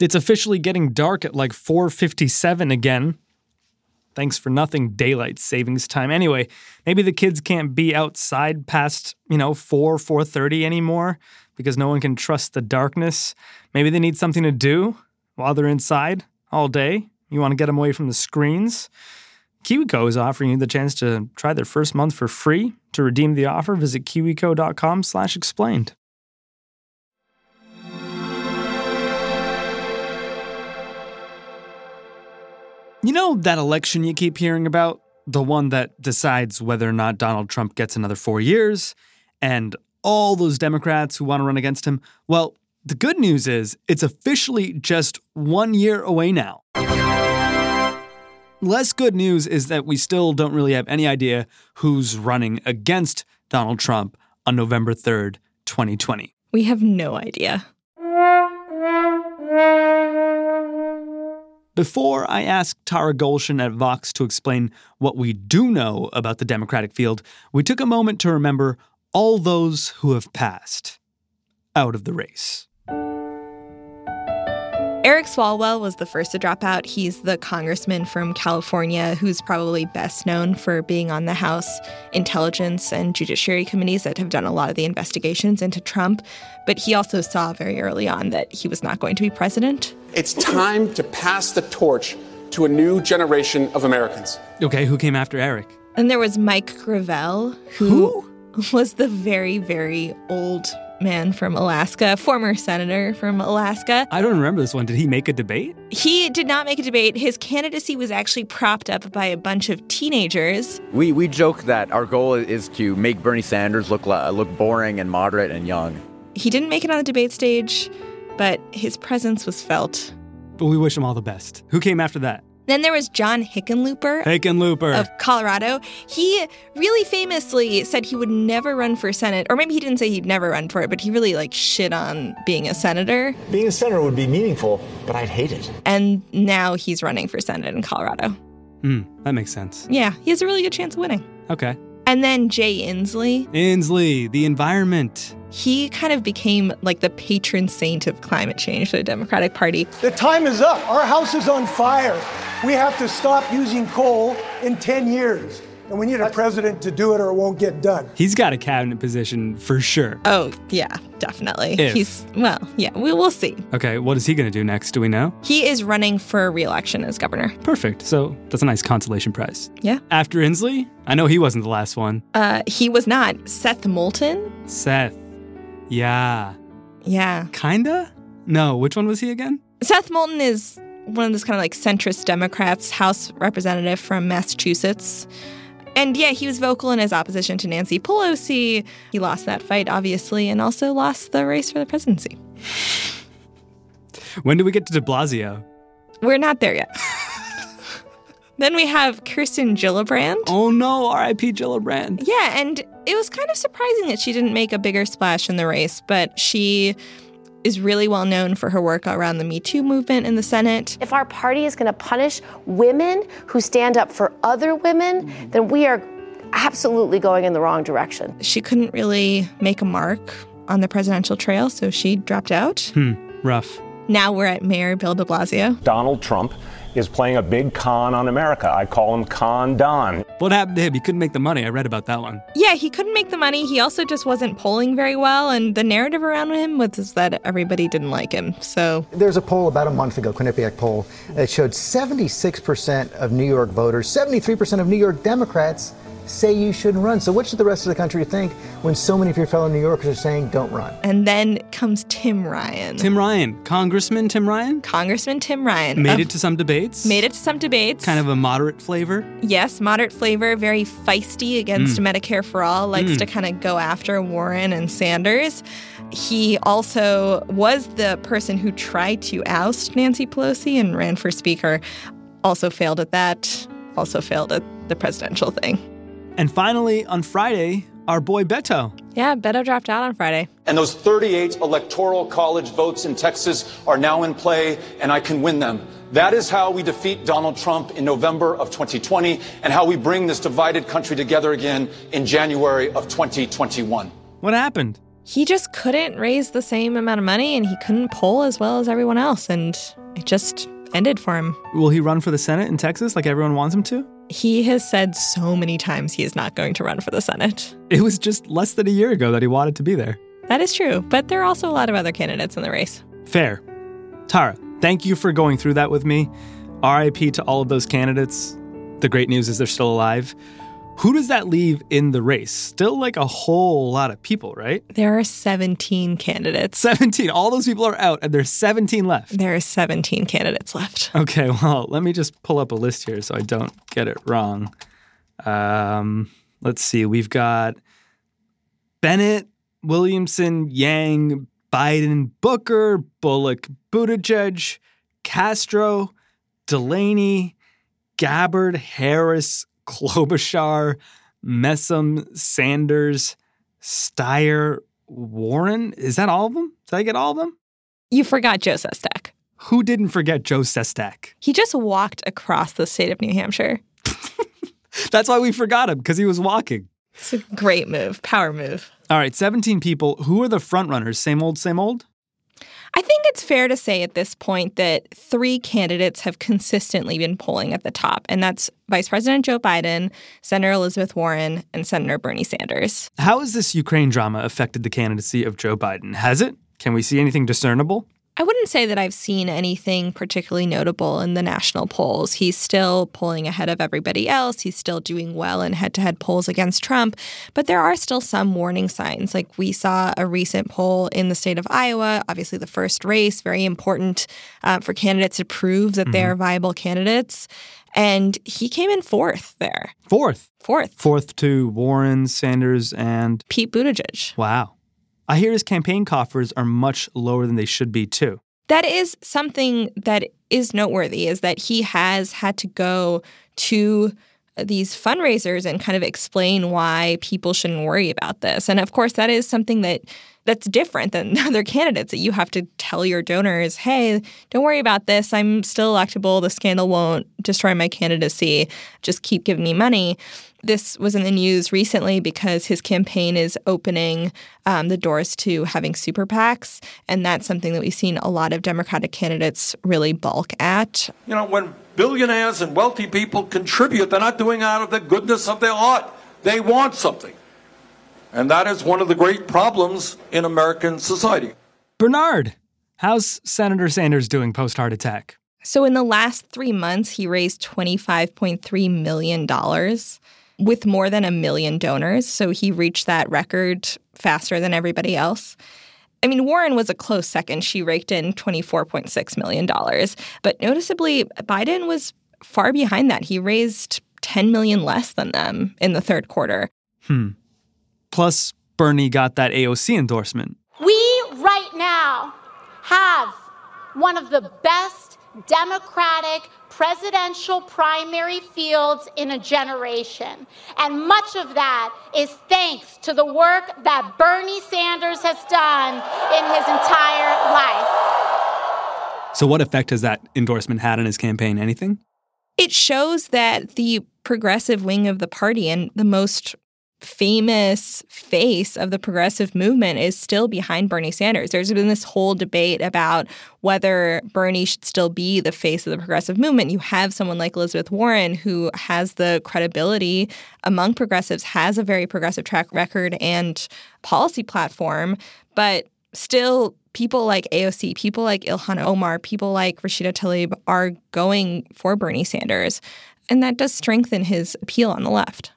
It's officially getting dark at like 4:57 again. Thanks for nothing daylight savings time. Anyway, maybe the kids can't be outside past, you know, 4 4:30 anymore because no one can trust the darkness. Maybe they need something to do while they're inside all day. You want to get them away from the screens? KiwiCo is offering you the chance to try their first month for free. To redeem the offer, visit kiwico.com/explained. You know that election you keep hearing about? The one that decides whether or not Donald Trump gets another four years, and all those Democrats who want to run against him? Well, the good news is it's officially just one year away now. Less good news is that we still don't really have any idea who's running against Donald Trump on November 3rd, 2020. We have no idea. Before I ask Tara Golshan at Vox to explain what we do know about the Democratic field, we took a moment to remember all those who have passed out of the race. Eric Swalwell was the first to drop out. He's the congressman from California who's probably best known for being on the House Intelligence and Judiciary Committees that have done a lot of the investigations into Trump. But he also saw very early on that he was not going to be president. It's time to pass the torch to a new generation of Americans. Okay, who came after Eric? And there was Mike Gravel, who, who? was the very, very old man from Alaska, former senator from Alaska. I don't remember this one. Did he make a debate? He did not make a debate. His candidacy was actually propped up by a bunch of teenagers. We we joke that our goal is to make Bernie Sanders look look boring and moderate and young. He didn't make it on the debate stage, but his presence was felt. But we wish him all the best. Who came after that? Then there was John Hickenlooper. Hickenlooper. Of Colorado. He really famously said he would never run for Senate, or maybe he didn't say he'd never run for it, but he really like shit on being a senator. Being a senator would be meaningful, but I'd hate it. And now he's running for Senate in Colorado. Hmm, that makes sense. Yeah, he has a really good chance of winning. Okay. And then Jay Inslee. Inslee, the environment. He kind of became like the patron saint of climate change for the Democratic Party. The time is up. Our house is on fire. We have to stop using coal in 10 years. And we need a president to do it or it won't get done. He's got a cabinet position for sure. Oh, yeah, definitely. If. He's, well, yeah, we will see. Okay, what is he going to do next? Do we know? He is running for re election as governor. Perfect. So that's a nice consolation prize. Yeah. After Inslee? I know he wasn't the last one. Uh, he was not. Seth Moulton? Seth. Yeah. Yeah. Kinda? No, which one was he again? Seth Moulton is one of those kind of like centrist Democrats, House representative from Massachusetts. And yeah, he was vocal in his opposition to Nancy Pelosi. He lost that fight, obviously, and also lost the race for the presidency. When do we get to de Blasio? We're not there yet. then we have Kirsten Gillibrand. Oh no, R.I.P. Gillibrand. Yeah, and it was kind of surprising that she didn't make a bigger splash in the race, but she is really well known for her work around the Me Too movement in the Senate. If our party is going to punish women who stand up for other women, mm-hmm. then we are absolutely going in the wrong direction. She couldn't really make a mark on the presidential trail, so she dropped out. Hmm, rough. Now we're at Mayor Bill de Blasio. Donald Trump is playing a big con on America. I call him Con Don. What happened to him? He couldn't make the money. I read about that one. Yeah, he couldn't make the money. He also just wasn't polling very well, and the narrative around him was that everybody didn't like him. So there's a poll about a month ago, Quinnipiac poll, that showed 76% of New York voters, 73% of New York Democrats say you shouldn't run. So, what should the rest of the country think when so many of your fellow New Yorkers are saying don't run? And then comes Tim Ryan. Tim Ryan, Congressman Tim Ryan? Congressman Tim Ryan. Made it to some debates. Made it to some debates. Kind of a moderate flavor. Yes, moderate flavor, very feisty against mm. Medicare for All, likes mm. to kind of go after Warren and Sanders. He also was the person who tried to oust Nancy Pelosi and ran for Speaker. Also failed at that, also failed at the presidential thing. And finally, on Friday, our boy Beto. Yeah, Beto dropped out on Friday. And those 38 electoral college votes in Texas are now in play, and I can win them. That is how we defeat Donald Trump in November of 2020 and how we bring this divided country together again in January of 2021. What happened? he just couldn't raise the same amount of money and he couldn't poll as well as everyone else. And it just ended for him. Will he run for the Senate in Texas like everyone wants him to? He has said so many times he is not going to run for the Senate. It was just less than a year ago that he wanted to be there. That is true, but there are also a lot of other candidates in the race. Fair. Tara, thank you for going through that with me. RIP to all of those candidates. The great news is they're still alive. Who does that leave in the race? Still like a whole lot of people, right? There are 17 candidates. 17. All those people are out and there's 17 left. There are 17 candidates left. Okay, well, let me just pull up a list here so I don't get it wrong. Um, let's see. We've got Bennet, Williamson, Yang, Biden, Booker, Bullock, Buttigieg, Castro, Delaney, Gabbard, Harris, Klobuchar, Messam, Sanders, Steyer, Warren. Is that all of them? Did I get all of them? You forgot Joe Sestak. Who didn't forget Joe Sestak? He just walked across the state of New Hampshire. That's why we forgot him, because he was walking. It's a great move, power move. All right, 17 people. Who are the front runners? Same old, same old? I think it's fair to say at this point that three candidates have consistently been polling at the top, and that's Vice President Joe Biden, Senator Elizabeth Warren, and Senator Bernie Sanders. How has this Ukraine drama affected the candidacy of Joe Biden? Has it? Can we see anything discernible? I wouldn't say that I've seen anything particularly notable in the national polls. He's still pulling ahead of everybody else. He's still doing well in head to head polls against Trump. But there are still some warning signs. Like we saw a recent poll in the state of Iowa, obviously the first race, very important uh, for candidates to prove that mm-hmm. they're viable candidates. And he came in fourth there. Fourth. Fourth. Fourth to Warren, Sanders, and Pete Buttigieg. Wow. I hear his campaign coffers are much lower than they should be, too. That is something that is noteworthy is that he has had to go to uh, these fundraisers and kind of explain why people shouldn't worry about this. And of course, that is something that that's different than other candidates that you have to tell your donors, "Hey, don't worry about this. I'm still electable. The scandal won't destroy my candidacy. Just keep giving me money." This was in the news recently because his campaign is opening um, the doors to having super PACs. And that's something that we've seen a lot of Democratic candidates really balk at. You know, when billionaires and wealthy people contribute, they're not doing out of the goodness of their heart. They want something. And that is one of the great problems in American society. Bernard, how's Senator Sanders doing post heart attack? So, in the last three months, he raised $25.3 million with more than a million donors. So he reached that record faster than everybody else. I mean, Warren was a close second. She raked in $24.6 million. But noticeably, Biden was far behind that. He raised 10 million less than them in the third quarter. Hmm. Plus, Bernie got that AOC endorsement. We right now have one of the best Democratic presidential primary fields in a generation. And much of that is thanks to the work that Bernie Sanders has done in his entire life. So, what effect has that endorsement had on his campaign? Anything? It shows that the progressive wing of the party and the most famous face of the progressive movement is still behind Bernie Sanders. There's been this whole debate about whether Bernie should still be the face of the progressive movement. You have someone like Elizabeth Warren who has the credibility among progressives, has a very progressive track record and policy platform, but still people like AOC, people like Ilhan Omar, people like Rashida Tlaib are going for Bernie Sanders. And that does strengthen his appeal on the left.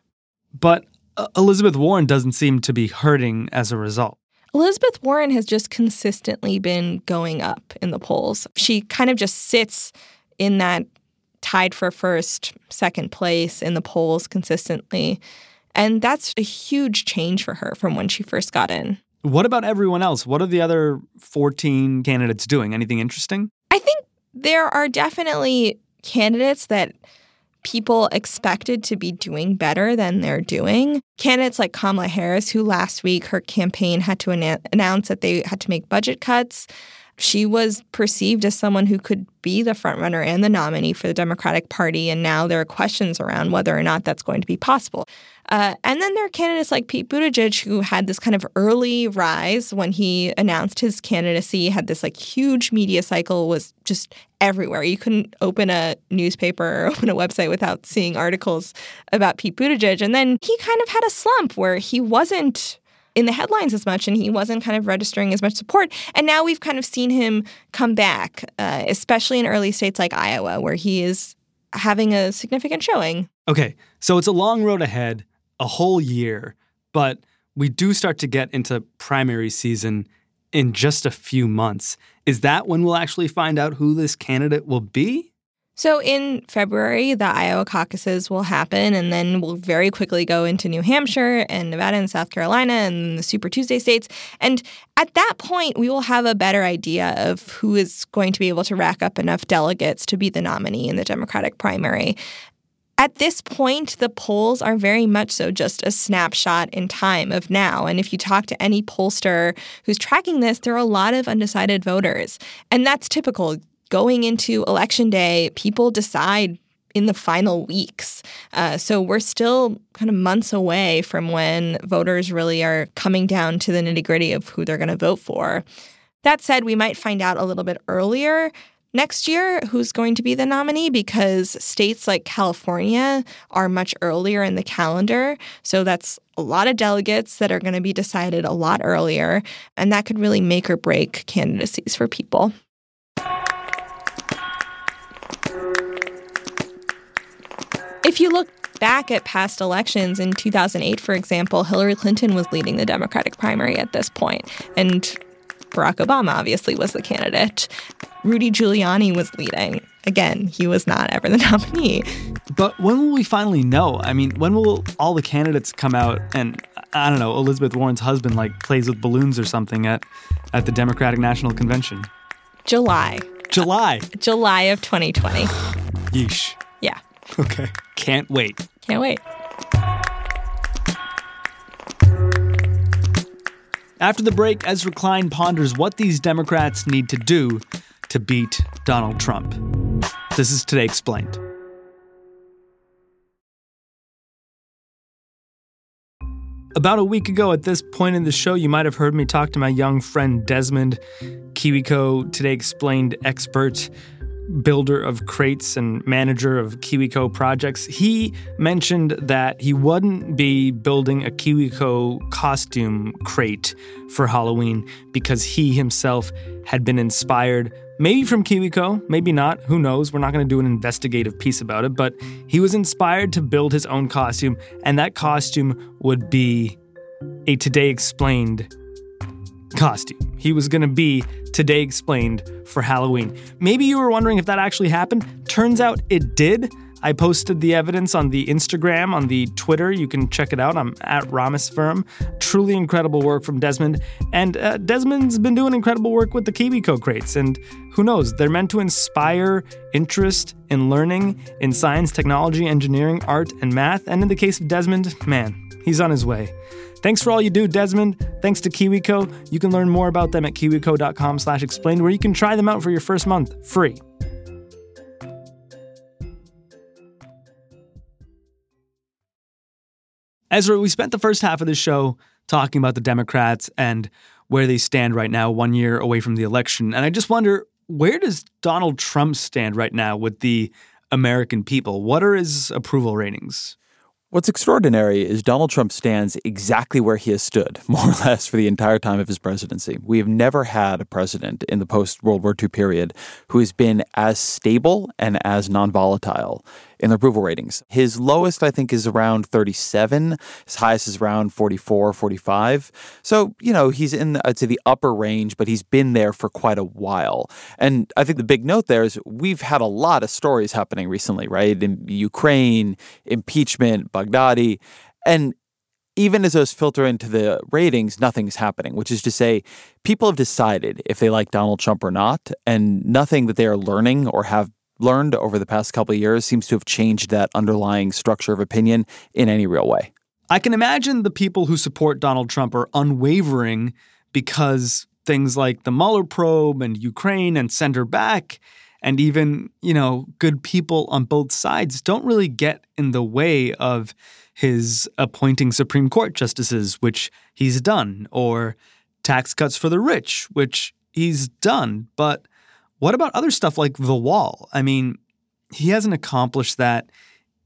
But Uh, Elizabeth Warren doesn't seem to be hurting as a result. Elizabeth Warren has just consistently been going up in the polls. She kind of just sits in that tied for first, second place in the polls consistently. And that's a huge change for her from when she first got in. What about everyone else? What are the other 14 candidates doing? Anything interesting? I think there are definitely candidates that people expected to be doing better than they're doing. Candidates like Kamala Harris, who last week her campaign had to announce that they had to make budget cuts. she was perceived as someone who could be the frontrunner and the nominee for the Democratic Party. And now there are questions around whether or not that's going to be possible. Uh, and then there are candidates like Pete Buttigieg, who had this kind of early rise when he announced his candidacy, had this like huge media cycle, was just everywhere. You couldn't open a newspaper or open a website without seeing articles about Pete Buttigieg. And then he kind of had a slump where he wasn't in the headlines as much and he wasn't kind of registering as much support. And now we've kind of seen him come back, uh, especially in early states like Iowa, where he is having a significant showing. Okay, so it's a long road ahead, a whole year, but we do start to get into primary season in just a few months. Is that when we'll actually find out who this candidate will be? So in February, the Iowa caucuses will happen, and then we'll very quickly go into New Hampshire and Nevada and South Carolina and the Super Tuesday states. And at that point, we will have a better idea of who is going to be able to rack up enough delegates to be the nominee in the Democratic primary. At this point, the polls are very much so just a snapshot in time of now. And if you talk to any pollster who's tracking this, there are a lot of undecided voters. And that's typical going into election day, people decide in the final weeks. Uh, so we're still kind of months away from when voters really are coming down to the nitty gritty of who they're going to vote for. That said, we might find out a little bit earlier next year who's going to be the nominee because states like California are much earlier in the calendar. So that's a lot of delegates that are going to be decided a lot earlier. And that could really make or break candidacies for people. If you look back at past elections in 2008, for example, Hillary Clinton was leading the Democratic primary at this point, and Barack Obama obviously was the candidate. Rudy Giuliani was leading. Again, he was not ever the nominee. But when will we finally know? I mean, when will all the candidates come out and I don't know, Elizabeth Warren's husband like plays with balloons or something at at the Democratic National Convention? July. July. July of 2020. Yeesh. Yeah. Okay. Can't wait. Can't wait. After the break, Ezra Klein ponders what these Democrats need to do to beat Donald Trump. This is Today Explained. About a week ago, at this point in the show, you might have heard me talk to my young friend Desmond, KiwiCo Today Explained expert builder of crates and manager of KiwiCo projects, he mentioned that he wouldn't be building a KiwiCo costume crate for Halloween because he himself had been inspired maybe from KiwiCo, maybe not, who knows. We're not going to do an investigative piece about it, but he was inspired to build his own costume, and that costume would be a Today Explained costume. He was going to be Today Explained for Halloween. Maybe you were wondering if that actually happened. Turns out it did. I posted the evidence on the Instagram, on the Twitter. You can check it out. I'm at Rameswaram. Truly incredible work from Desmond. And uh, Desmond's been doing incredible work with the KiwiCo crates. And who knows, they're meant to inspire interest in learning in science, technology, engineering, art, and math. And in the case of Desmond, man, he's on his way. Thanks for all you do, Desmond. Thanks to KiwiCo. You can learn more about them at kiwico.com slash explained, where you can try them out for your first month free. Ezra, we spent the first half of the show talking about the Democrats and where they stand right now, one year away from the election. And I just wonder, where does Donald Trump stand right now with the American people? What are his approval ratings? What's extraordinary is Donald Trump stands exactly where he has stood, more or less, for the entire time of his presidency. We have never had a president in the post World War II period who has been as stable and as non volatile in approval ratings. His lowest, I think, is around 37. His highest is around 44, 45. So, you know, he's in, I'd say, the upper range, but he's been there for quite a while. And I think the big note there is we've had a lot of stories happening recently, right? In Ukraine, impeachment, Baghdadi. And even as those filter into the ratings, nothing's happening, which is to say, people have decided if they like Donald Trump or not, and nothing that they are learning or have learned over the past couple of years seems to have changed that underlying structure of opinion in any real way. I can imagine the people who support Donald Trump are unwavering because things like the Mueller probe and Ukraine and send her back. And even, you know, good people on both sides don't really get in the way of his appointing Supreme Court justices, which he's done, or tax cuts for the rich, which he's done. But what about other stuff like the wall? I mean, he hasn't accomplished that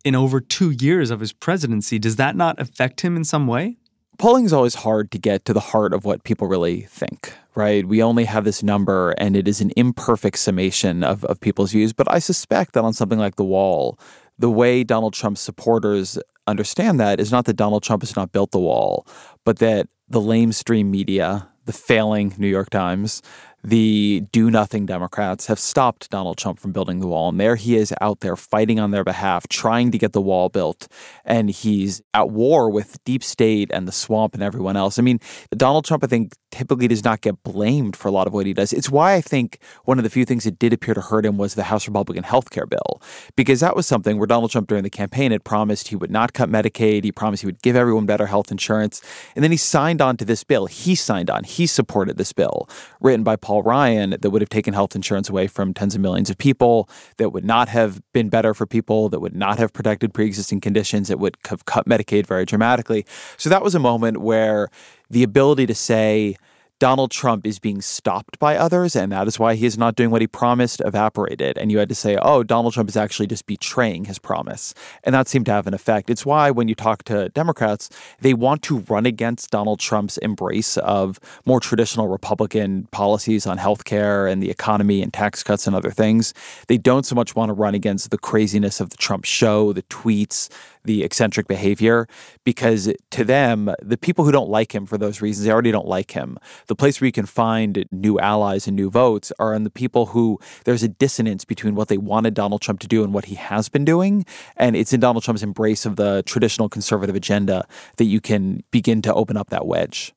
in over two years of his presidency. Does that not affect him in some way? Polling is always hard to get to the heart of what people really think, right? We only have this number and it is an imperfect summation of, of people's views. But I suspect that on something like the wall, the way Donald Trump's supporters understand that is not that Donald Trump has not built the wall, but that the lamestream media, the failing New York Times, the do nothing Democrats have stopped Donald Trump from building the wall. And there he is out there fighting on their behalf, trying to get the wall built. And he's at war with deep state and the swamp and everyone else. I mean, Donald Trump, I think, typically does not get blamed for a lot of what he does. It's why I think one of the few things that did appear to hurt him was the House Republican health care bill, because that was something where Donald Trump during the campaign had promised he would not cut Medicaid. He promised he would give everyone better health insurance. And then he signed on to this bill. He signed on, he supported this bill written by Paul Paul Ryan that would have taken health insurance away from tens of millions of people, that would not have been better for people, that would not have protected pre existing conditions, that would have cut Medicaid very dramatically. So that was a moment where the ability to say, Donald Trump is being stopped by others, and that is why he is not doing what he promised, evaporated. And you had to say, oh, Donald Trump is actually just betraying his promise. And that seemed to have an effect. It's why when you talk to Democrats, they want to run against Donald Trump's embrace of more traditional Republican policies on health care and the economy and tax cuts and other things. They don't so much want to run against the craziness of the Trump show, the tweets, the eccentric behavior because to them, the people who don't like him for those reasons, they already don't like him. The place where you can find new allies and new votes are in the people who there's a dissonance between what they wanted Donald Trump to do and what he has been doing. And it's in Donald Trump's embrace of the traditional conservative agenda that you can begin to open up that wedge.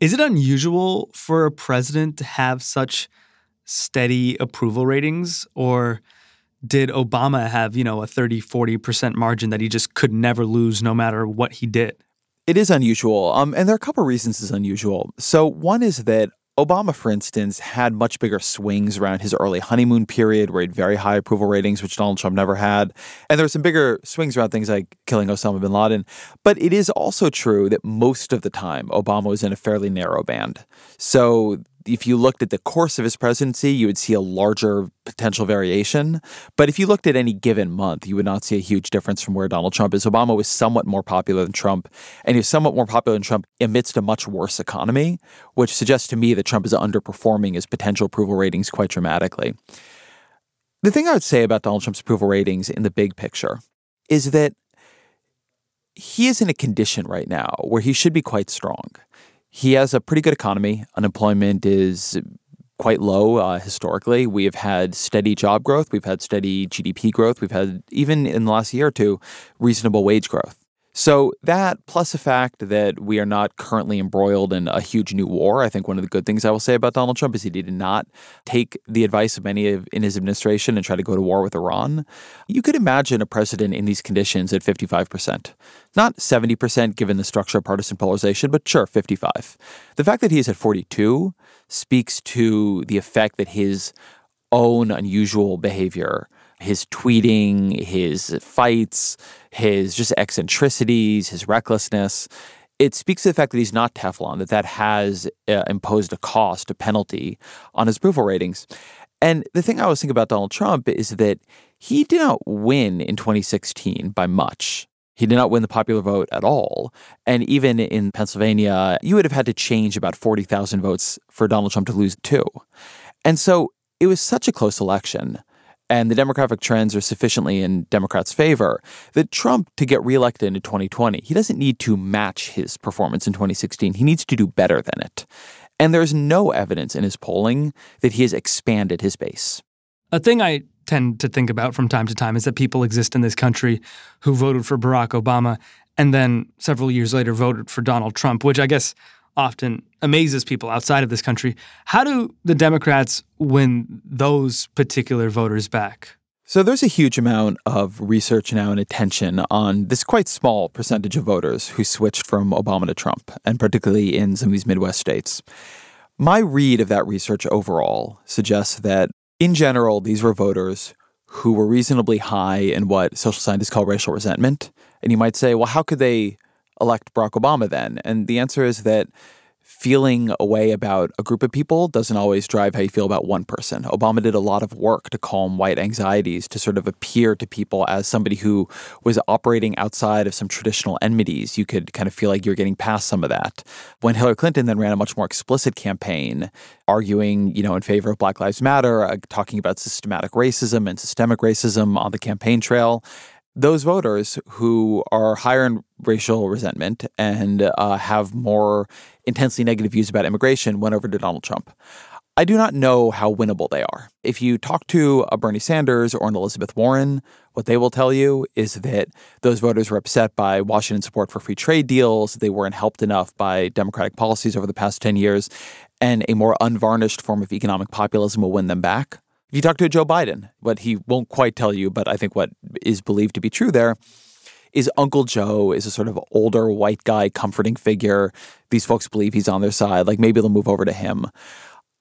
Is it unusual for a president to have such steady approval ratings or did Obama have, you know, a 30, 40% margin that he just could never lose no matter what he did? It is unusual. Um, and there are a couple reasons it's unusual. So, one is that Obama, for instance, had much bigger swings around his early honeymoon period where he had very high approval ratings, which Donald Trump never had. And there were some bigger swings around things like killing Osama bin Laden. But it is also true that most of the time, Obama was in a fairly narrow band. So if you looked at the course of his presidency, you would see a larger potential variation. But if you looked at any given month, you would not see a huge difference from where Donald Trump is. Obama was somewhat more popular than Trump, and he was somewhat more popular than Trump amidst a much worse economy, which suggests to me that Trump is underperforming his potential approval ratings quite dramatically. The thing I would say about Donald Trump's approval ratings in the big picture is that he is in a condition right now where he should be quite strong. He has a pretty good economy. Unemployment is quite low uh, historically. We have had steady job growth. We've had steady GDP growth. We've had, even in the last year or two, reasonable wage growth. So, that plus the fact that we are not currently embroiled in a huge new war, I think one of the good things I will say about Donald Trump is he did not take the advice of many of, in his administration and try to go to war with Iran. You could imagine a president in these conditions at 55%. Not 70% given the structure of partisan polarization, but sure, 55. The fact that he is at 42 speaks to the effect that his own unusual behavior his tweeting, his fights, his just eccentricities, his recklessness. It speaks to the fact that he's not Teflon, that that has uh, imposed a cost, a penalty on his approval ratings. And the thing I always think about Donald Trump is that he did not win in 2016 by much. He did not win the popular vote at all. And even in Pennsylvania, you would have had to change about 40,000 votes for Donald Trump to lose too. And so it was such a close election and the demographic trends are sufficiently in Democrats' favor that Trump, to get reelected in 2020, he doesn't need to match his performance in 2016. He needs to do better than it. And there's no evidence in his polling that he has expanded his base. A thing I tend to think about from time to time is that people exist in this country who voted for Barack Obama and then several years later voted for Donald Trump, which I guess often amazes people outside of this country. How do the Democrats win those particular voters back? So there's a huge amount of research now and attention on this quite small percentage of voters who switched from Obama to Trump, and particularly in some of these Midwest states. My read of that research overall suggests that, in general, these were voters who were reasonably high in what social scientists call racial resentment. And you might say, well, how could they elect Barack Obama then? And the answer is that feeling a way about a group of people doesn't always drive how you feel about one person. Obama did a lot of work to calm white anxieties, to sort of appear to people as somebody who was operating outside of some traditional enmities. You could kind of feel like you're getting past some of that. When Hillary Clinton then ran a much more explicit campaign, arguing, you know, in favor of Black Lives Matter, uh, talking about systematic racism and systemic racism on the campaign trail, those voters who are higher in racial resentment and uh, have more intensely negative views about immigration went over to Donald Trump. I do not know how winnable they are. If you talk to a Bernie Sanders or an Elizabeth Warren, what they will tell you is that those voters were upset by Washington's support for free trade deals. They weren't helped enough by Democratic policies over the past 10 years, and a more unvarnished form of economic populism will win them back. If you talk to Joe Biden, what he won't quite tell you, but I think what is believed to be true there is Uncle Joe is a sort of older white guy comforting figure. These folks believe he's on their side. Like maybe they'll move over to him.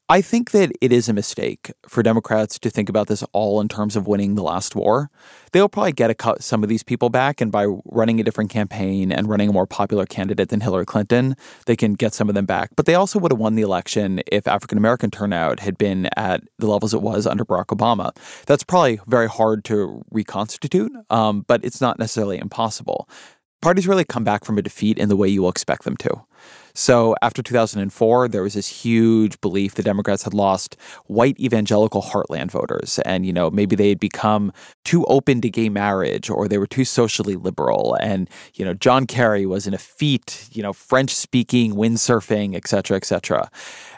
I think that it is a mistake for Democrats to think about this all in terms of winning the last war. They'll probably get a, some of these people back, and by running a different campaign and running a more popular candidate than Hillary Clinton, they can get some of them back. But they also would have won the election if African American turnout had been at the levels it was under Barack Obama. That's probably very hard to reconstitute, um, but it's not necessarily impossible. Parties really come back from a defeat in the way you will expect them to. So after 2004, there was this huge belief the Democrats had lost white evangelical heartland voters. And, you know, maybe they had become too open to gay marriage or they were too socially liberal. And, you know, John Kerry was an effete, you know, French speaking, windsurfing, et cetera, et cetera.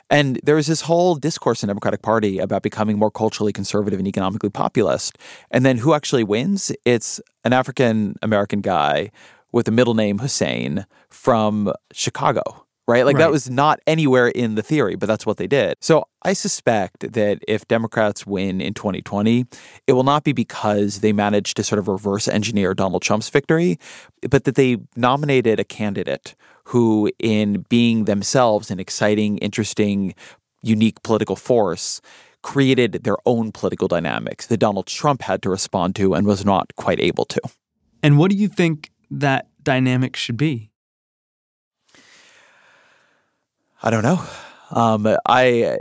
And there was this whole discourse in the Democratic Party about becoming more culturally conservative and economically populist. And then who actually wins? It's an African American guy with the middle name Hussein from Chicago right? Like right. that was not anywhere in the theory, but that's what they did. So I suspect that if Democrats win in 2020, it will not be because they managed to sort of reverse engineer Donald Trump's victory, but that they nominated a candidate who, in being themselves an exciting, interesting, unique political force, created their own political dynamics that Donald Trump had to respond to and was not quite able to. And what do you think that dynamic should be? I don't know. Um, I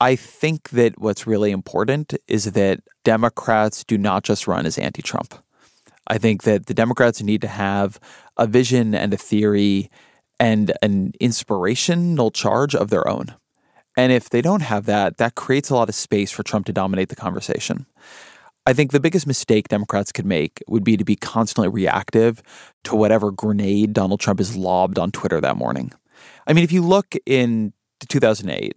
I think that what's really important is that Democrats do not just run as anti-Trump. I think that the Democrats need to have a vision and a theory and an inspirational charge of their own. And if they don't have that, that creates a lot of space for Trump to dominate the conversation. I think the biggest mistake Democrats could make would be to be constantly reactive to whatever grenade Donald Trump has lobbed on Twitter that morning. I mean, if you look in 2008,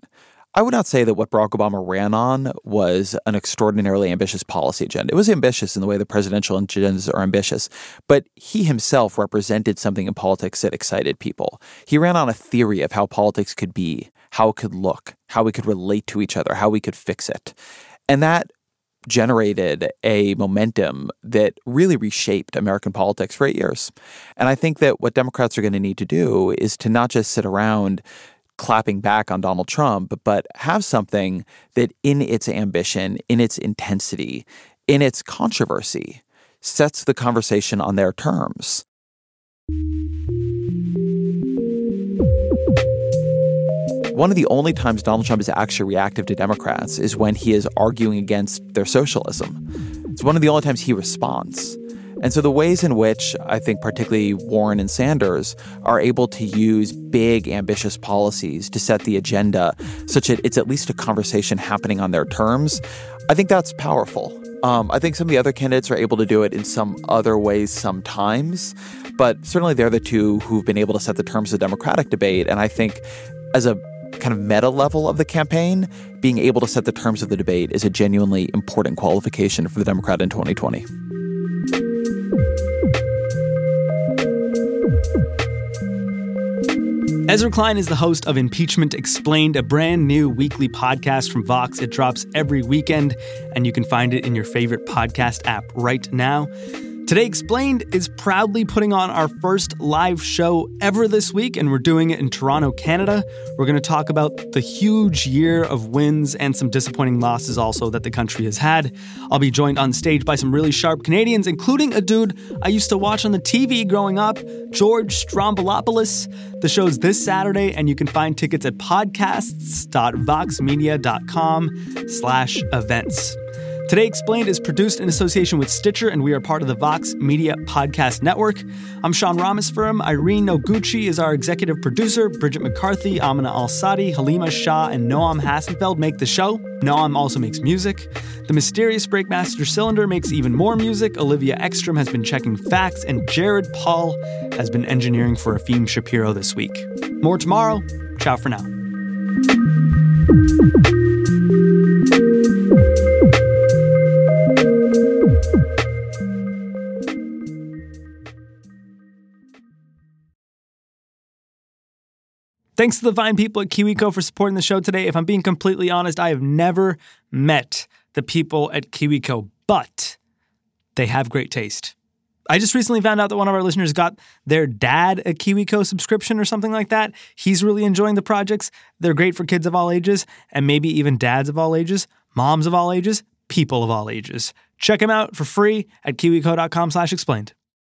I would not say that what Barack Obama ran on was an extraordinarily ambitious policy agenda. It was ambitious in the way the presidential agendas are ambitious, but he himself represented something in politics that excited people. He ran on a theory of how politics could be, how it could look, how we could relate to each other, how we could fix it. And that generated a momentum that really reshaped American politics for eight years. And I think that what Democrats are going to need to do is to not just sit around clapping back on Donald Trump, but have something that, in its ambition, in its intensity, in its controversy, sets the conversation on their terms. One of the only times Donald Trump is actually reactive to Democrats is when he is arguing against their socialism. It's one of the only times he responds. And so the ways in which I think particularly Warren and Sanders are able to use big ambitious policies to set the agenda such that it's at least a conversation happening on their terms, I think that's powerful. Um, I think some of the other candidates are able to do it in some other ways sometimes, but certainly they're the two who've been able to set the terms of the Democratic debate. And I think as a kind of meta level of the campaign, being able to set the terms of the debate is a genuinely important qualification for the Democrat in 2020. Ezra Klein is the host of Impeachment Explained, a brand new weekly podcast from Vox. It drops every weekend, and you can find it in your favorite podcast app right now. Today Explained is proudly putting on our first live show ever this week, and we're doing it in Toronto, Canada. We're going to talk about the huge year of wins and some disappointing losses also that the country has had. I'll be joined on stage by some really sharp Canadians, including a dude I used to watch on the TV growing up, George Stroumboulopoulos. The show's this Saturday, and you can find tickets at podcasts.voxmedia.com slash events. Today Explained is produced in association with Stitcher, and we are part of the Vox Media Podcast Network. I'm Sean Rameswaram. Irene Noguchi is our executive producer. Bridget McCarthy, Amina Al Sadi, Halima Shah, and Noam Hassenfeld make the show. Noam also makes music. The mysterious Breakmaster Cylinder makes even more music. Olivia Ekstrom has been checking facts, and Jared Paul has been engineering for Efim Shapiro this week. More tomorrow. Ciao for now. Thanks to the fine people at KiwiCo for supporting the show today. If I'm being completely honest, I have never met the people at KiwiCo, but they have great taste. I just recently found out that one of our listeners got their dad a KiwiCo subscription or something like that. He's really enjoying the projects. They're great for kids of all ages and maybe even dads of all ages, moms of all ages, people of all ages. Check them out for free at kiwico.com slash explained.